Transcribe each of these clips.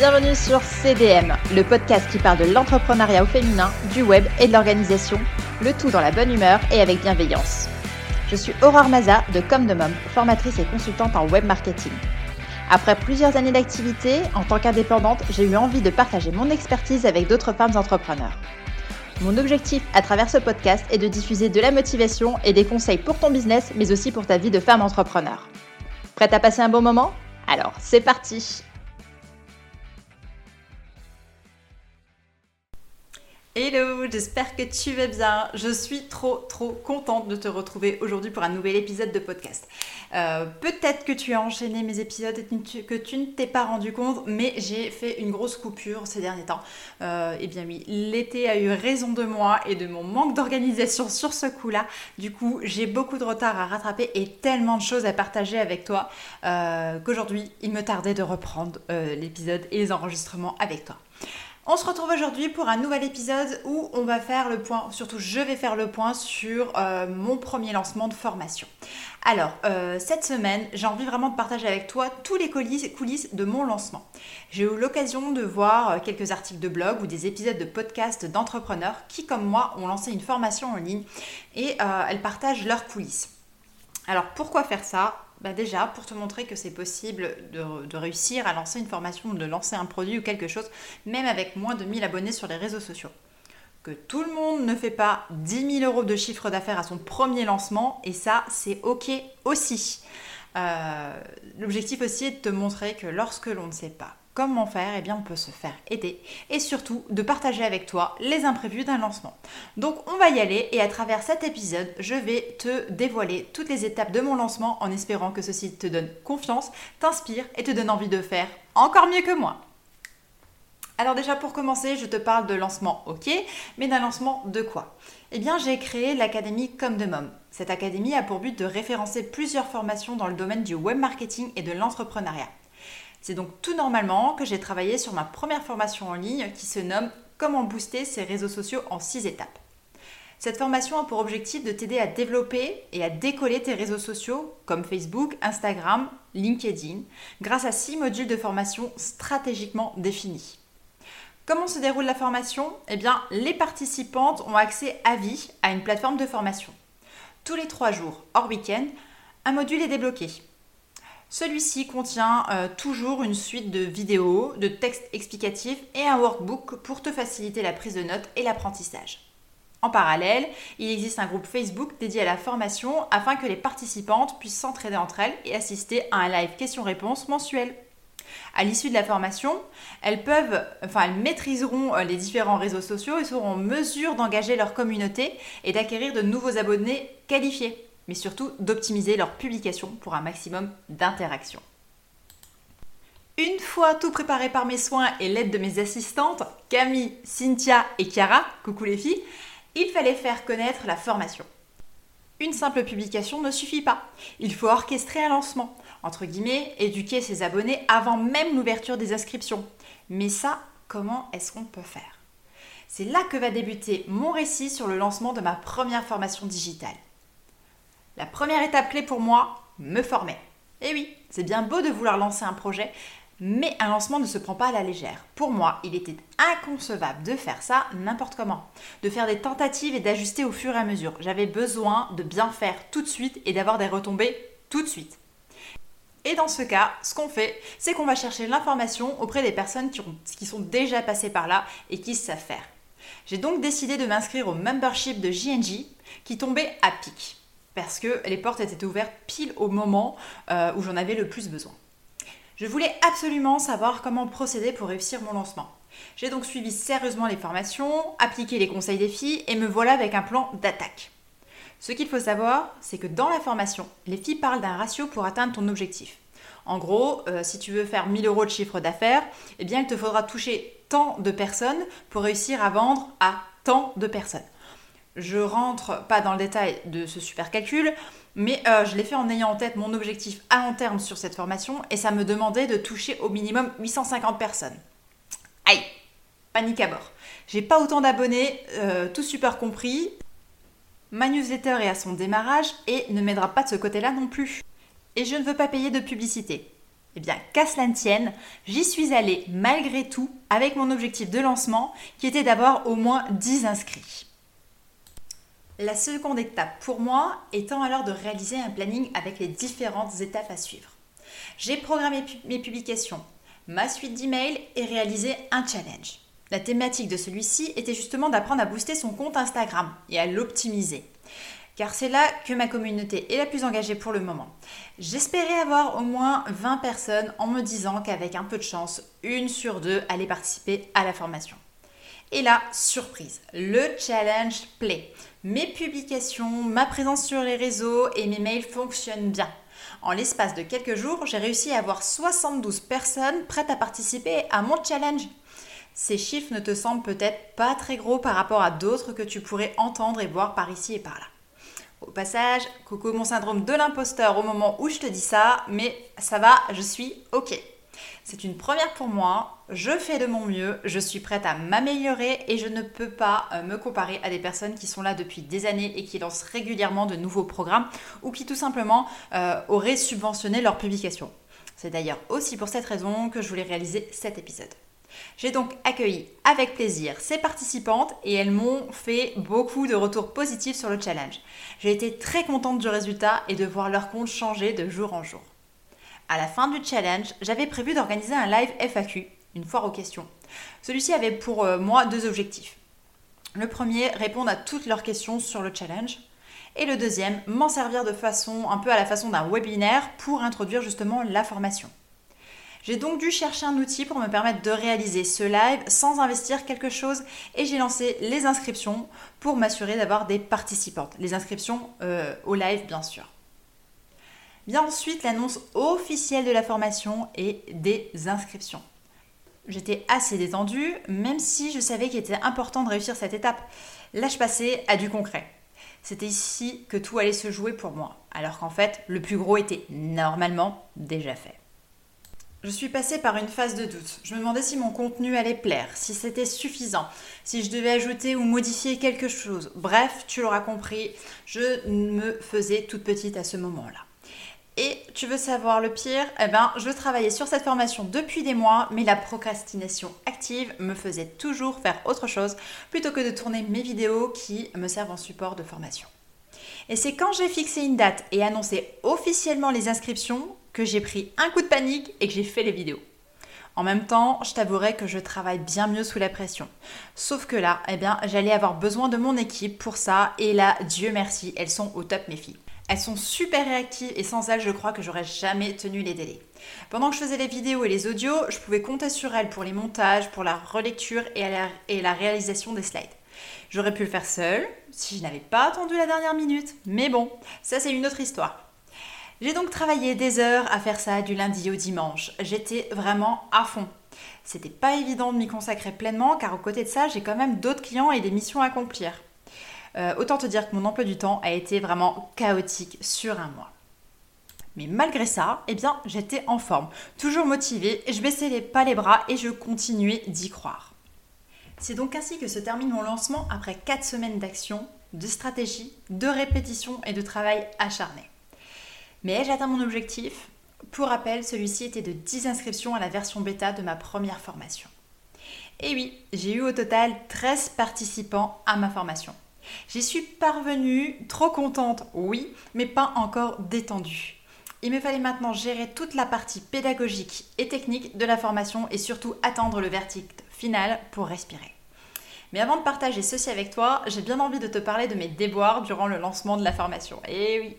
Bienvenue sur CDM, le podcast qui parle de l'entrepreneuriat au féminin, du web et de l'organisation, le tout dans la bonne humeur et avec bienveillance. Je suis Aurore Maza de Comme de Mom, formatrice et consultante en web marketing. Après plusieurs années d'activité, en tant qu'indépendante, j'ai eu envie de partager mon expertise avec d'autres femmes entrepreneurs. Mon objectif à travers ce podcast est de diffuser de la motivation et des conseils pour ton business, mais aussi pour ta vie de femme entrepreneur. Prête à passer un bon moment? Alors, c'est parti Hello, j'espère que tu vas bien. Je suis trop trop contente de te retrouver aujourd'hui pour un nouvel épisode de podcast. Euh, peut-être que tu as enchaîné mes épisodes et que tu ne t'es pas rendu compte, mais j'ai fait une grosse coupure ces derniers temps. Euh, eh bien oui, l'été a eu raison de moi et de mon manque d'organisation sur ce coup-là. Du coup, j'ai beaucoup de retard à rattraper et tellement de choses à partager avec toi euh, qu'aujourd'hui, il me tardait de reprendre l'épisode et les enregistrements avec toi. On se retrouve aujourd'hui pour un nouvel épisode où on va faire le point, surtout je vais faire le point sur euh, mon premier lancement de formation. Alors, euh, cette semaine, j'ai envie vraiment de partager avec toi tous les coulisses de mon lancement. J'ai eu l'occasion de voir euh, quelques articles de blog ou des épisodes de podcast d'entrepreneurs qui, comme moi, ont lancé une formation en ligne et elles partagent leurs coulisses. Alors, pourquoi faire ça? Bah déjà, pour te montrer que c'est possible de, réussir à lancer une formation, de lancer un produit ou quelque chose, même avec moins de 1000 abonnés sur les réseaux sociaux. Que tout le monde ne fait pas 10 000 euros de chiffre d'affaires à son premier lancement, et ça, c'est OK aussi. Euh, l'objectif aussi est de te montrer que lorsque l'on ne sait pas comment faire, eh bien on peut se faire aider et surtout de partager avec toi les imprévus d'un lancement. Donc on va y aller et à travers cet épisode, je vais te dévoiler toutes les étapes de mon lancement en espérant que ceci te donne confiance, t'inspire et te donne envie de faire encore mieux que moi. Alors déjà pour commencer, je te parle de lancement OK, mais d'un lancement de quoi? Eh bien j'ai créé l'académie Comme de Mom. Cette académie a pour but de référencer plusieurs formations dans le domaine du web marketing et de l'entrepreneuriat. C'est donc tout normalement que j'ai travaillé sur ma première formation en ligne qui se nomme Comment booster ses réseaux sociaux en 6 étapes. Cette formation a pour objectif de t'aider à développer et à décoller tes réseaux sociaux comme Facebook, Instagram, LinkedIn, grâce à 6 modules de formation stratégiquement définis. Comment se déroule la formation? Eh bien, les participantes ont accès à vie à une plateforme de formation. Tous les 3 jours, hors week-end, un module est débloqué. Celui-ci contient euh, toujours une suite de vidéos, de textes explicatifs et un workbook pour te faciliter la prise de notes et l'apprentissage. En parallèle, il existe un groupe Facebook dédié à la formation afin que les participantes puissent s'entraider entre elles et assister à un live questions-réponses mensuel. À l'issue de la formation, elles maîtriseront euh, les différents réseaux sociaux et seront en mesure d'engager leur communauté et d'acquérir de nouveaux abonnés qualifiés mais surtout d'optimiser leur publication pour un maximum d'interactions. Une fois tout préparé par mes soins et l'aide de mes assistantes, Camille, Cynthia et Chiara, coucou les filles, il fallait faire connaître la formation. Une simple publication ne suffit pas. Il faut orchestrer un lancement, entre guillemets, éduquer ses abonnés avant même l'ouverture des inscriptions. Mais ça, comment est-ce qu'on peut faire? C'est là que va débuter mon récit sur le lancement de ma première formation digitale. La première étape clé pour moi, me former. Et eh oui, c'est bien beau de vouloir lancer un projet, mais un lancement ne se prend pas à la légère. Pour moi, il était inconcevable de faire ça n'importe comment, de faire des tentatives et d'ajuster au fur et à mesure. J'avais besoin de bien faire tout de suite et d'avoir des retombées tout de suite. Et dans ce cas, ce qu'on fait, c'est qu'on va chercher l'information auprès des personnes qui, qui, sont déjà passées par là et qui savent faire. J'ai donc décidé de m'inscrire au membership de JNJ qui tombait à pic parce que les portes étaient ouvertes pile au moment euh, où j'en avais le plus besoin. Je voulais absolument savoir comment procéder pour réussir mon lancement. J'ai donc suivi sérieusement les formations, appliqué les conseils des filles et me voilà avec un plan d'attaque. Ce qu'il faut savoir, c'est que dans la formation, les filles parlent d'un ratio pour atteindre ton objectif. En gros, euh, si tu veux faire 1000 euros de chiffre d'affaires, eh il te faudra toucher tant de personnes pour réussir à vendre à tant de personnes. Je rentre pas dans le détail de ce super calcul, mais euh, je l'ai fait en ayant en tête mon objectif à long terme sur cette formation et ça me demandait de toucher au minimum 850 personnes. Aïe, panique à bord. J'ai pas autant d'abonnés, euh, tout super compris. Ma newsletter est à son démarrage et ne m'aidera pas de ce côté-là non plus. Et je ne veux pas payer de publicité. Eh bien, qu'à cela ne tienne, j'y suis allée malgré tout avec mon objectif de lancement qui était d'avoir au moins 10 inscrits. La seconde étape pour moi étant alors de réaliser un planning avec les différentes étapes à suivre. J'ai programmé mes publications, ma suite d'emails et réalisé un challenge. La thématique de celui-ci était justement d'apprendre à booster son compte Instagram et à l'optimiser. Car c'est là que ma communauté est la plus engagée pour le moment. J'espérais avoir au moins 20 personnes en me disant qu'avec un peu de chance, une sur deux allait participer à la formation. Et là, surprise, le challenge play. Mes publications, ma présence sur les réseaux et mes mails fonctionnent bien. En l'espace de quelques jours, j'ai réussi à avoir 72 personnes prêtes à participer à mon challenge. Ces chiffres ne te semblent peut-être pas très gros par rapport à d'autres que tu pourrais entendre et voir par ici et par là. Au passage, coucou mon syndrome de l'imposteur au moment où je te dis ça, mais ça va, je suis OK. C'est une première pour moi, je fais de mon mieux, je suis prête à m'améliorer et je ne peux pas euh, me comparer à des personnes qui sont là depuis des années et qui lancent régulièrement de nouveaux programmes ou qui tout simplement euh, auraient subventionné leur publication. C'est d'ailleurs aussi pour cette raison que je voulais réaliser cet épisode. J'ai donc accueilli avec plaisir ces participantes et elles m'ont fait beaucoup de retours positifs sur le challenge. J'ai été très contente du résultat et de voir leur compte changer de jour en jour. À la fin du challenge, j'avais prévu d'organiser un live FAQ, une foire aux questions. Celui-ci avait pour euh, moi deux objectifs. Le premier, répondre à toutes leurs questions sur le challenge. Et le deuxième, m'en servir de façon un peu à la façon d'un webinaire pour introduire justement la formation. J'ai donc dû chercher un outil pour me permettre de réaliser ce live sans investir quelque chose et j'ai lancé les inscriptions pour m'assurer d'avoir des participantes. Les inscriptions euh, au live bien sûr. Vient ensuite l'annonce officielle de la formation et des inscriptions. J'étais assez détendue, même si je savais qu'il était important de réussir cette étape. Là, je passais à du concret. C'était ici que tout allait se jouer pour moi, alors qu'en fait, le plus gros était normalement déjà fait. Je suis passée par une phase de doute. Je me demandais si mon contenu allait plaire, si c'était suffisant, si je devais ajouter ou modifier quelque chose. Bref, tu l'auras compris, je me faisais toute petite à ce moment-là. Et tu veux savoir le pire? Eh bien, je travaillais sur cette formation depuis des mois, mais la procrastination active me faisait toujours faire autre chose plutôt que de tourner mes vidéos qui me servent en support de formation. Et c'est quand j'ai fixé une date et annoncé officiellement les inscriptions que j'ai pris un coup de panique et que j'ai fait les vidéos. En même temps, je t'avouerai que je travaille bien mieux sous la pression. Sauf que là, eh bien, j'allais avoir besoin de mon équipe pour ça et là, Dieu merci, elles sont au top mes filles. Elles sont super réactives et sans elles, je crois que j'aurais jamais tenu les délais. Pendant que je faisais les vidéos et les audios, je pouvais compter sur elles pour les montages, pour la relecture et la, et la réalisation des slides. J'aurais pu le faire seule si je n'avais pas attendu la dernière minute, mais bon, ça c'est une autre histoire. J'ai donc travaillé des heures à faire ça du lundi au dimanche. J'étais vraiment à fond. C'était pas évident de m'y consacrer pleinement car aux côtés de ça, j'ai quand même d'autres clients et des missions à accomplir. Euh, autant te dire que mon emploi du temps a été vraiment chaotique sur un mois. Mais malgré ça, eh bien, j'étais en forme, toujours motivée, je baissais pas les bras et je continuais d'y croire. C'est donc ainsi que se termine mon lancement après 4 semaines d'action, de stratégie, de répétition et de travail acharné. Mais ai-je atteint mon objectif? Pour rappel, celui-ci était de 10 inscriptions à la version bêta de ma première formation. Et oui, j'ai eu au total 13 participants à ma formation. J'y suis parvenue, trop contente, oui, mais pas encore détendue. Il me fallait maintenant gérer toute la partie pédagogique et technique de la formation et surtout attendre le verdict final pour respirer. Mais avant de partager ceci avec toi, j'ai bien envie de te parler de mes déboires durant le lancement de la formation. Et eh oui,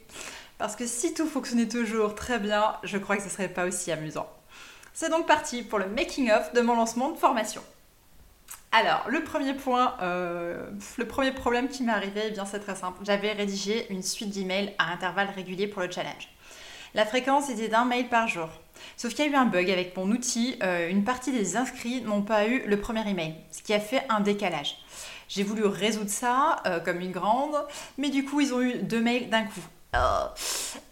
parce que si tout fonctionnait toujours très bien, je crois que ce serait pas aussi amusant. C'est donc parti pour le making-of de mon lancement de formation. Alors, le premier point, euh, le premier problème qui m'est arrivé, eh bien c'est très simple. J'avais rédigé une suite d'emails à intervalles réguliers pour le challenge. La fréquence était d'un mail par jour. Sauf qu'il y a eu un bug avec mon outil. Euh, une partie des inscrits n'ont pas eu le premier email, ce qui a fait un décalage. J'ai voulu résoudre ça euh, comme une grande, mais du coup, ils ont eu deux mails d'un coup.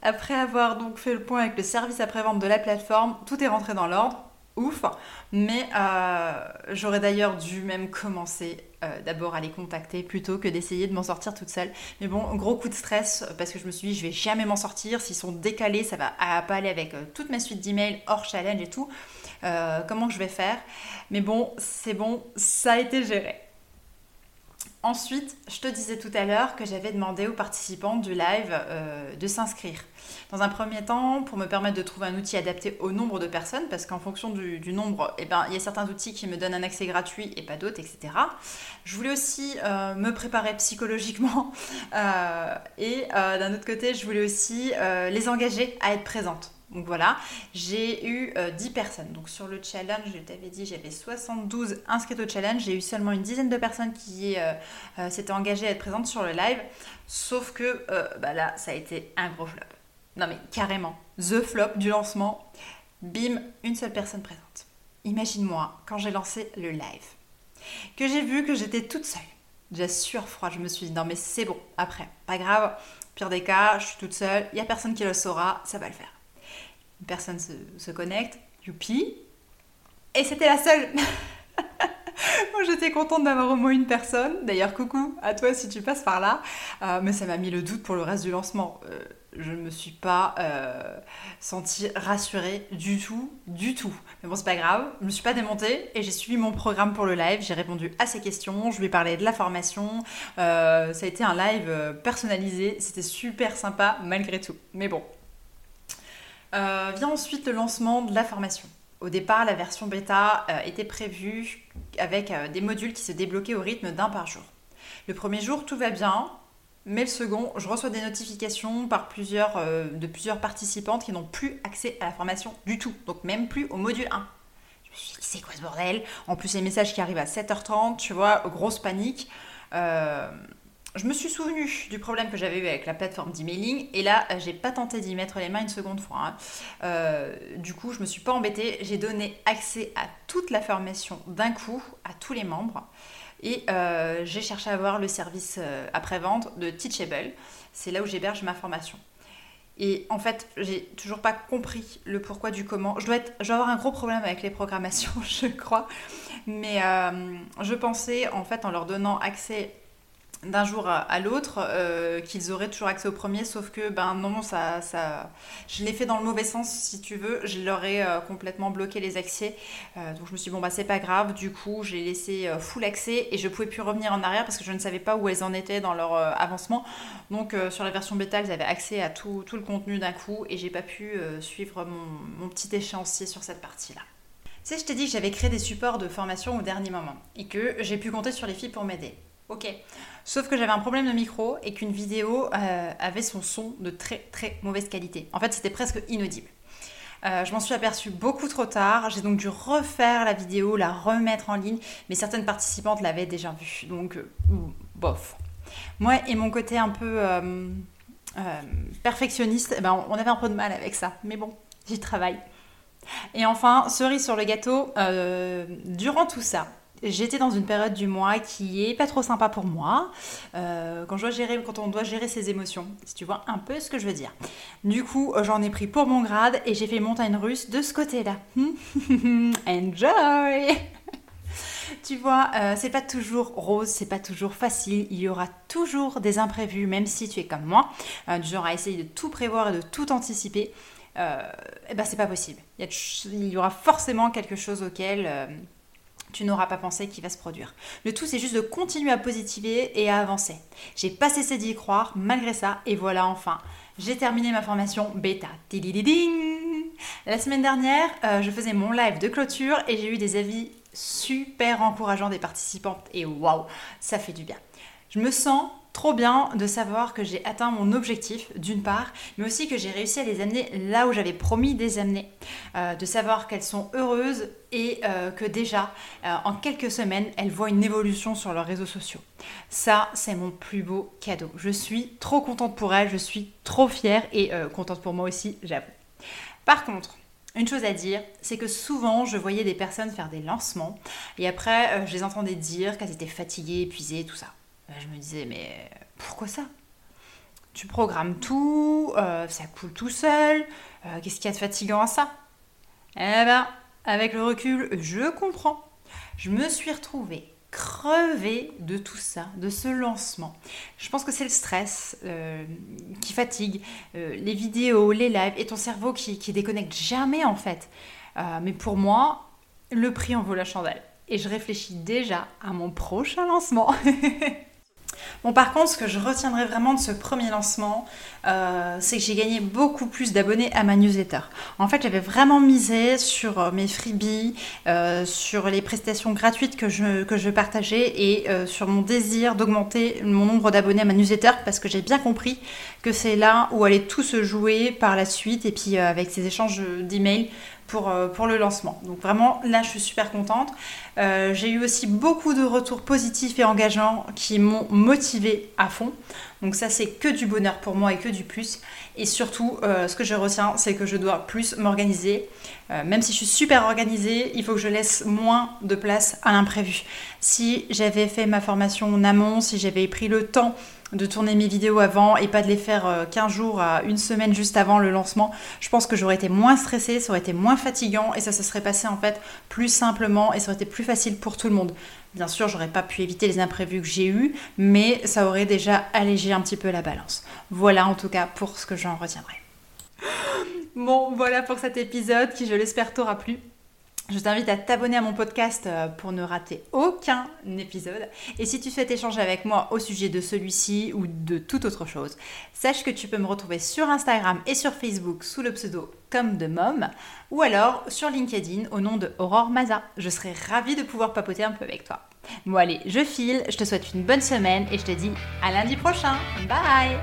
Après avoir donc fait le point avec le service après-vente de la plateforme, tout est rentré dans l'ordre ouf. Mais euh, j'aurais d'ailleurs dû même commencer euh, d'abord à les contacter plutôt que d'essayer de m'en sortir toute seule. Mais bon, gros coup de stress parce que je me suis dit je vais jamais m'en sortir. S'ils sont décalés, ça va pas aller avec euh, toute ma suite d'emails hors challenge et tout. comment je vais faire? Mais bon, c'est bon, ça a été géré. Ensuite, je te disais tout à l'heure que j'avais demandé aux participants du live euh, de s'inscrire. Dans un premier temps, pour me permettre de trouver un outil adapté au nombre de personnes, parce qu'en fonction du, nombre, eh ben, il y a certains outils qui me donnent un accès gratuit et pas d'autres, etc. Je voulais aussi euh, me préparer psychologiquement euh, et d'un autre côté, je voulais aussi les engager à être présentes. Donc voilà, j'ai eu 10 euh, personnes. Donc sur le challenge, je t'avais dit, j'avais 72 inscrites au challenge. J'ai eu seulement une dizaine de personnes qui euh, euh, s'étaient engagées à être présentes sur le live. Sauf que bah là, ça a été un gros flop. Non mais carrément, the flop du lancement. Bim, une seule personne présente. Imagine-moi quand j'ai lancé le live, que j'ai vu que j'étais toute seule. Déjà froid, je me suis dit non mais c'est bon, après, pas grave, pire des cas, je suis toute seule, il n'y a personne qui le saura, ça va le faire personne se, connecte, youpi, et c'était la seule. Moi, j'étais contente d'avoir au moins une personne. D'ailleurs, coucou à toi si tu passes par là. Euh, mais ça m'a mis le doute pour le reste du lancement. Euh, je ne me suis pas euh, sentie rassurée du tout, du tout. Mais bon, c'est pas grave. Je me suis pas démontée et j'ai suivi mon programme pour le live. J'ai répondu à ses questions. Je lui ai parlé de la formation. ça a été un live personnalisé. C'était super sympa malgré tout. Mais bon, euh, vient ensuite le lancement de la formation. Au départ, la version bêta euh, était prévue avec euh, des modules qui se débloquaient au rythme d'un par jour. Le premier jour, tout va bien, mais le second, je reçois des notifications de plusieurs participantes qui n'ont plus accès à la formation du tout, donc même plus au module 1. Je me suis dit, c'est quoi ce bordel? En plus, les messages qui arrivent à 7h30, tu vois, grosse panique je me suis souvenu du problème que j'avais eu avec la plateforme d'emailing et là j'ai pas tenté d'y mettre les mains une seconde fois. Hein. Euh, du coup je me suis pas embêtée, j'ai donné accès à toute la formation d'un coup à tous les membres et euh, j'ai cherché à voir le service euh, après-vente de Teachable. C'est là où j'héberge ma formation. Et en fait, j'ai toujours pas compris le pourquoi du comment. Je dois avoir un gros problème avec les programmations, je crois. Mais je pensais, en fait, en leur donnant accès d'un jour à, l'autre euh, qu'ils auraient toujours accès au premier sauf que ben non ça, ça je l'ai fait dans le mauvais sens si tu veux. Je leur ai euh, complètement bloqué les accès. Euh, donc je me suis dit bon bah c'est pas grave. Du coup j'ai laissé full accès et je pouvais plus revenir en arrière parce que je ne savais pas où elles en étaient dans leur avancement. Donc sur la version bêta elles avaient accès à tout, le contenu d'un coup et j'ai pas pu suivre mon, petit échéancier sur cette partie là tu je t'ai dit que j'avais créé des supports de formation au dernier moment et que j'ai pu compter sur les filles pour m'aider. Ok. Sauf que j'avais un problème de micro et qu'une vidéo euh, avait son son de très très mauvaise qualité. En fait, c'était presque inaudible. Euh, je m'en suis aperçue beaucoup trop tard. J'ai donc dû refaire la vidéo, la remettre en ligne, mais certaines participantes l'avaient déjà vue. Donc, euh, bof. Moi et mon côté un peu perfectionniste, eh ben, on avait un peu de mal avec ça. Mais bon, j'y travaille. Et enfin, cerise sur le gâteau, durant tout ça, J'étais dans une période du mois qui est pas trop sympa pour moi, euh, quand, je dois gérer, quand on doit gérer ses émotions, si tu vois un peu ce que je veux dire. Du coup, j'en ai pris pour mon grade et j'ai fait montagne russe de ce côté-là. Enjoy Tu vois, euh, c'est pas toujours rose, c'est pas toujours facile, il y aura toujours des imprévus, même si tu es comme moi, euh, du genre à essayer de tout prévoir et de tout anticiper. et eh ben c'est pas possible. Il y, aura forcément quelque chose auquel tu n'auras pas pensé qu'il va se produire. Le tout, c'est juste de continuer à positiver et à avancer. J'ai pas cessé d'y croire malgré ça, et voilà enfin, j'ai terminé ma formation bêta. La semaine dernière, euh, je faisais mon live de clôture et j'ai eu des avis super encourageants des participantes, et waouh, ça fait du bien. Je me sens trop bien de savoir que j'ai atteint mon objectif, d'une part, mais aussi que j'ai réussi à les amener là où j'avais promis de les amener. Euh, de savoir qu'elles sont heureuses et euh, que déjà, euh, en quelques semaines, elles voient une évolution sur leurs réseaux sociaux. Ça, c'est mon plus beau cadeau. Je suis trop contente pour elles, je suis trop fière et contente pour moi aussi, j'avoue. Par contre, une chose à dire, c'est que souvent je voyais des personnes faire des lancements et après je les entendais dire qu'elles étaient fatiguées, épuisées, tout ça. Bah, je me disais, mais pourquoi ça? Tu programmes tout, euh, ça coule tout seul, euh, qu'est-ce qu'il y a de fatigant à ça? Eh ben, avec le recul, je comprends. Je me suis retrouvée crevée de tout ça, de ce lancement. Je pense que c'est le stress euh, qui fatigue, euh, les vidéos, les lives et ton cerveau qui, qui déconnecte jamais en fait. Euh, mais pour moi, le prix en vaut la chandelle. Et je réfléchis déjà à mon prochain lancement. Bon, par contre, ce que je retiendrai vraiment de ce premier lancement, euh, c'est que j'ai gagné beaucoup plus d'abonnés à ma newsletter. En fait, j'avais vraiment misé sur euh, mes freebies, euh, sur les prestations gratuites que je, que je partageais et sur mon désir d'augmenter mon nombre d'abonnés à ma newsletter parce que j'ai bien compris que c'est là où allait tout se jouer par la suite et puis avec ces échanges d'emails pour, pour, le lancement. Donc vraiment, là, je suis super contente. j'ai eu aussi beaucoup de retours positifs et engageants qui m'ont motivé à fond. Donc ça, c'est que du bonheur pour moi et que du plus. Et surtout, euh, ce que je retiens, c'est que je dois plus m'organiser. Euh, même si je suis super organisée, il faut que je laisse moins de place à l'imprévu. Si j'avais fait ma formation en amont, si j'avais pris le temps de tourner mes vidéos avant et pas de les faire 15 euh, jours à une semaine juste avant le lancement, je pense que j'aurais été moins stressée, ça aurait été moins fatigant et ça se serait passé en fait plus simplement et ça aurait été plus facile pour tout le monde. Bien sûr, j'aurais pas pu éviter les imprévus que j'ai eus, mais ça aurait déjà allégé un petit peu la balance. Voilà en tout cas pour ce que j'en retiendrai. Bon, voilà pour cet épisode qui, je l'espère, t'aura plu. Je t'invite à t'abonner à mon podcast euh, pour ne rater aucun épisode. Et si tu souhaites échanger avec moi au sujet de celui-ci ou de toute autre chose, sache que tu peux me retrouver sur Instagram et sur Facebook sous le pseudo comme de mom ou alors sur LinkedIn au nom de Aurore Maza. Je serai ravie de pouvoir papoter un peu avec toi. Bon allez, je file, je te souhaite une bonne semaine et je te dis à lundi prochain. Bye